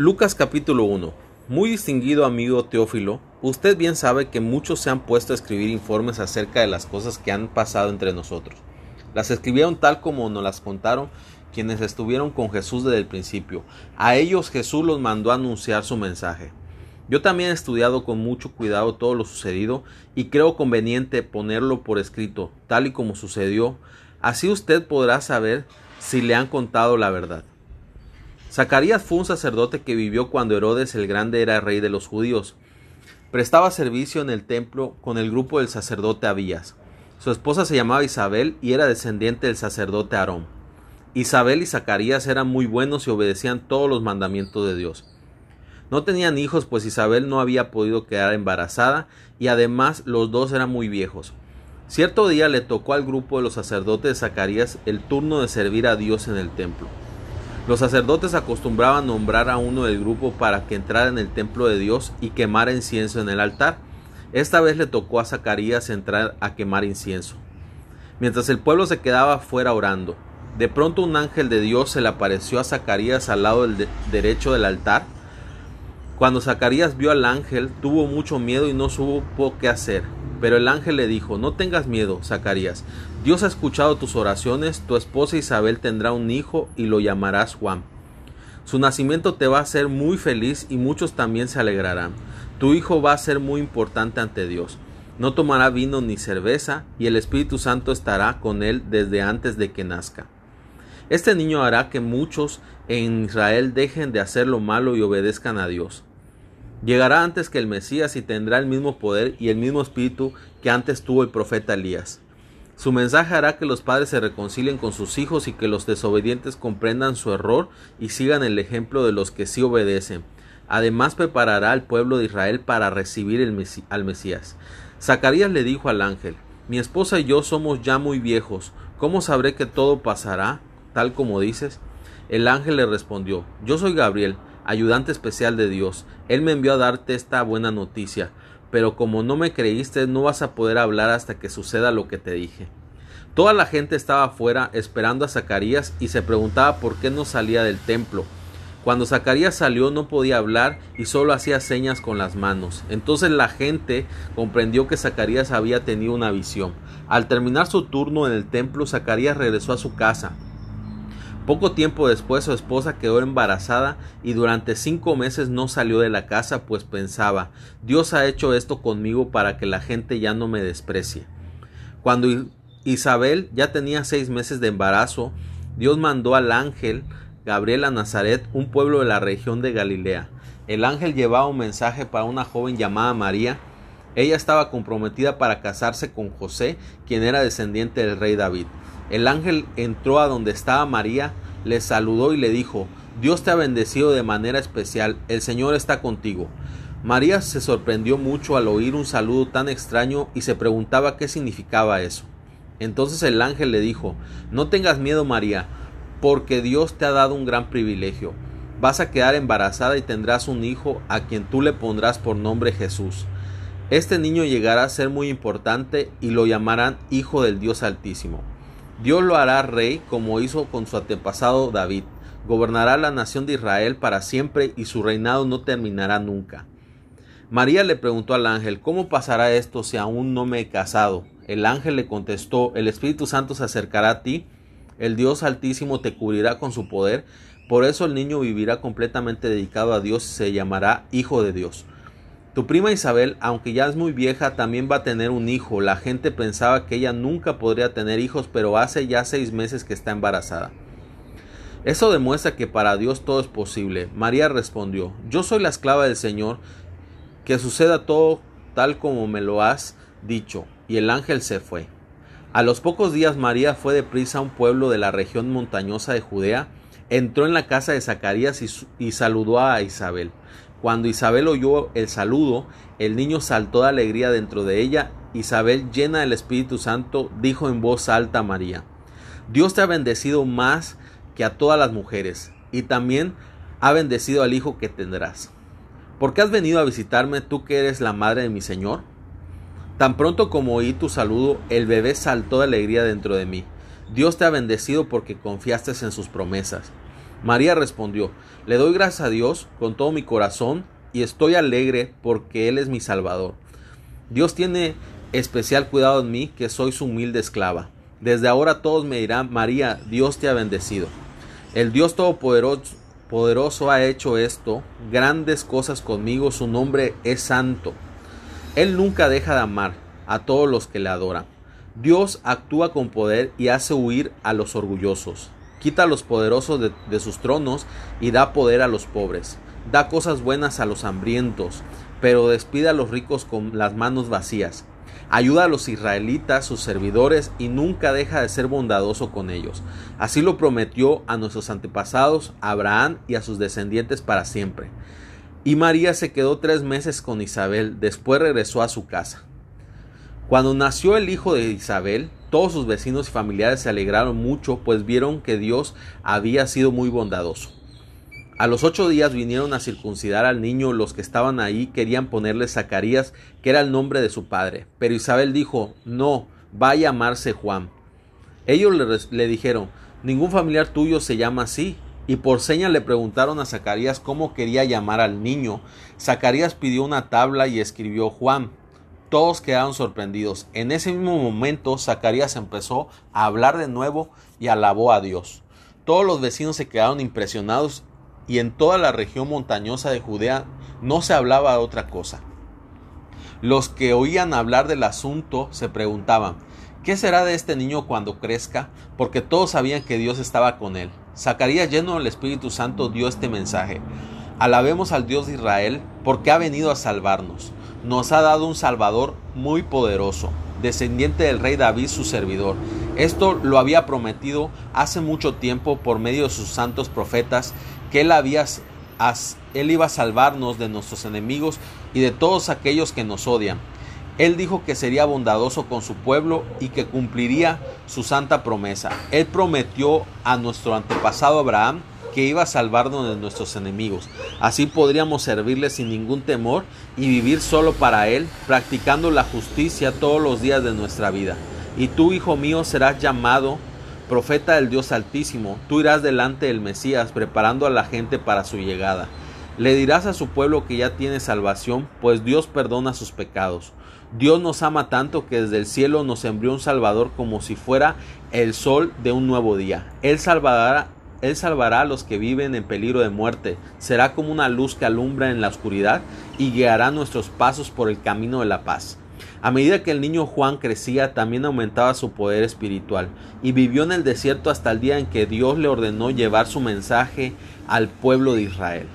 Lucas capítulo 1 Muy distinguido amigo Teófilo, usted bien sabe que muchos se han puesto a escribir informes acerca de las cosas que han pasado entre nosotros. Las escribieron tal como nos las contaron quienes estuvieron con Jesús desde el principio. A ellos Jesús los mandó a anunciar su mensaje. Yo también he estudiado con mucho cuidado todo lo sucedido y creo conveniente ponerlo por escrito, tal y como sucedió. Así usted podrá saber si le han contado la verdad. Zacarías fue un sacerdote que vivió cuando Herodes el Grande era rey de los judíos. Prestaba servicio en el templo con el grupo del sacerdote Abías. Su esposa se llamaba Isabel y era descendiente del sacerdote Aarón. Isabel y Zacarías eran muy buenos y obedecían todos los mandamientos de Dios. No tenían hijos, pues Isabel no había podido quedar embarazada y además los dos eran muy viejos. Cierto día le tocó al grupo de los sacerdotes de Zacarías el turno de servir a Dios en el templo. Los sacerdotes acostumbraban nombrar a uno del grupo para que entrara en el templo de Dios y quemara incienso en el altar. Esta vez le tocó a Zacarías entrar a quemar incienso. Mientras el pueblo se quedaba fuera orando, de pronto un ángel de Dios se le apareció a Zacarías al lado del derecho del altar. Cuando Zacarías vio al ángel, tuvo mucho miedo y no supo qué hacer. Pero el ángel le dijo, no tengas miedo, Zacarías, Dios ha escuchado tus oraciones, tu esposa Isabel tendrá un hijo y lo llamarás Juan. Su nacimiento te va a hacer muy feliz y muchos también se alegrarán. Tu hijo va a ser muy importante ante Dios. No tomará vino ni cerveza y el Espíritu Santo estará con él desde antes de que nazca. Este niño hará que muchos en Israel dejen de hacer lo malo y obedezcan a Dios. Llegará antes que el Mesías y tendrá el mismo poder y el mismo espíritu que antes tuvo el profeta Elías. Su mensaje hará que los padres se reconcilien con sus hijos y que los desobedientes comprendan su error y sigan el ejemplo de los que sí obedecen. Además preparará al pueblo de Israel para recibir al Mesías. Zacarías le dijo al ángel, Mi esposa y yo somos ya muy viejos, ¿cómo sabré que todo pasará tal como dices? El ángel le respondió, Yo soy Gabriel, ayudante especial de Dios. Él me envió a darte esta buena noticia, pero como no me creíste no vas a poder hablar hasta que suceda lo que te dije. Toda la gente estaba afuera esperando a Zacarías y se preguntaba por qué no salía del templo. Cuando Zacarías salió no podía hablar y solo hacía señas con las manos. Entonces la gente comprendió que Zacarías había tenido una visión. Al terminar su turno en el templo, Zacarías regresó a su casa. Poco tiempo después su esposa quedó embarazada y durante cinco meses no salió de la casa pues pensaba Dios ha hecho esto conmigo para que la gente ya no me desprecie. Cuando Isabel ya tenía seis meses de embarazo, Dios mandó al ángel Gabriel a Nazaret, un pueblo de la región de Galilea. El ángel llevaba un mensaje para una joven llamada María. Ella estaba comprometida para casarse con José, quien era descendiente del rey David. El ángel entró a donde estaba María, le saludó y le dijo, Dios te ha bendecido de manera especial, el Señor está contigo. María se sorprendió mucho al oír un saludo tan extraño y se preguntaba qué significaba eso. Entonces el ángel le dijo, No tengas miedo María, porque Dios te ha dado un gran privilegio. Vas a quedar embarazada y tendrás un hijo a quien tú le pondrás por nombre Jesús. Este niño llegará a ser muy importante y lo llamarán Hijo del Dios Altísimo. Dios lo hará rey como hizo con su antepasado David. Gobernará la nación de Israel para siempre y su reinado no terminará nunca. María le preguntó al ángel, ¿cómo pasará esto si aún no me he casado? El ángel le contestó, el Espíritu Santo se acercará a ti, el Dios Altísimo te cubrirá con su poder, por eso el niño vivirá completamente dedicado a Dios y se llamará Hijo de Dios. Tu prima Isabel, aunque ya es muy vieja, también va a tener un hijo. La gente pensaba que ella nunca podría tener hijos, pero hace ya seis meses que está embarazada. Eso demuestra que para Dios todo es posible. María respondió, Yo soy la esclava del Señor, que suceda todo tal como me lo has dicho. Y el ángel se fue. A los pocos días María fue deprisa a un pueblo de la región montañosa de Judea, entró en la casa de Zacarías y, y saludó a Isabel. Cuando Isabel oyó el saludo, el niño saltó de alegría dentro de ella. Isabel, llena del Espíritu Santo, dijo en voz alta a María, Dios te ha bendecido más que a todas las mujeres, y también ha bendecido al hijo que tendrás. ¿Por qué has venido a visitarme tú que eres la madre de mi Señor? Tan pronto como oí tu saludo, el bebé saltó de alegría dentro de mí. Dios te ha bendecido porque confiaste en sus promesas. María respondió, Le doy gracias a Dios con todo mi corazón y estoy alegre porque Él es mi Salvador. Dios tiene especial cuidado en mí, que soy su humilde esclava. Desde ahora todos me dirán, María, Dios te ha bendecido. El Dios Todopoderoso ha hecho esto, grandes cosas conmigo, su nombre es santo. Él nunca deja de amar a todos los que le adoran. Dios actúa con poder y hace huir a los orgullosos. Quita a los poderosos de, de, sus tronos y da poder a los pobres. Da cosas buenas a los hambrientos, pero despide a los ricos con las manos vacías. Ayuda a los israelitas, sus servidores, y nunca deja de ser bondadoso con ellos. Así lo prometió a nuestros antepasados, a Abraham y a sus descendientes para siempre. Y María se quedó tres meses con Isabel, después regresó a su casa. Cuando nació el hijo de Isabel, todos sus vecinos y familiares se alegraron mucho, pues vieron que Dios había sido muy bondadoso. A los ocho días vinieron a circuncidar al niño, los que estaban ahí querían ponerle Zacarías, que era el nombre de su padre. Pero Isabel dijo, no, va a llamarse Juan. Ellos le, le dijeron, ningún familiar tuyo se llama así. Y por señas le preguntaron a Zacarías cómo quería llamar al niño. Zacarías pidió una tabla y escribió Juan. Todos quedaron sorprendidos. En ese mismo momento Zacarías empezó a hablar de nuevo y alabó a Dios. Todos los vecinos se quedaron impresionados y en toda la región montañosa de Judea no se hablaba de otra cosa. Los que oían hablar del asunto se preguntaban, ¿qué será de este niño cuando crezca? Porque todos sabían que Dios estaba con él. Zacarías lleno del Espíritu Santo dio este mensaje. Alabemos al Dios de Israel porque ha venido a salvarnos. Nos ha dado un Salvador muy poderoso, descendiente del rey David su servidor. Esto lo había prometido hace mucho tiempo por medio de sus santos profetas que él, había, él iba a salvarnos de nuestros enemigos y de todos aquellos que nos odian. Él dijo que sería bondadoso con su pueblo y que cumpliría su santa promesa. Él prometió a nuestro antepasado Abraham que iba a salvarnos de nuestros enemigos. Así podríamos servirle sin ningún temor y vivir solo para Él, practicando la justicia todos los días de nuestra vida. Y tú, hijo mío, serás llamado profeta del Dios Altísimo, tú irás delante del Mesías preparando a la gente para su llegada. Le dirás a su pueblo que ya tiene salvación, pues Dios perdona sus pecados. Dios nos ama tanto que desde el cielo nos envió un Salvador como si fuera el sol de un nuevo día. Él salvará, él salvará a los que viven en peligro de muerte. Será como una luz que alumbra en la oscuridad y guiará nuestros pasos por el camino de la paz. A medida que el niño Juan crecía, también aumentaba su poder espiritual, y vivió en el desierto hasta el día en que Dios le ordenó llevar su mensaje al pueblo de Israel.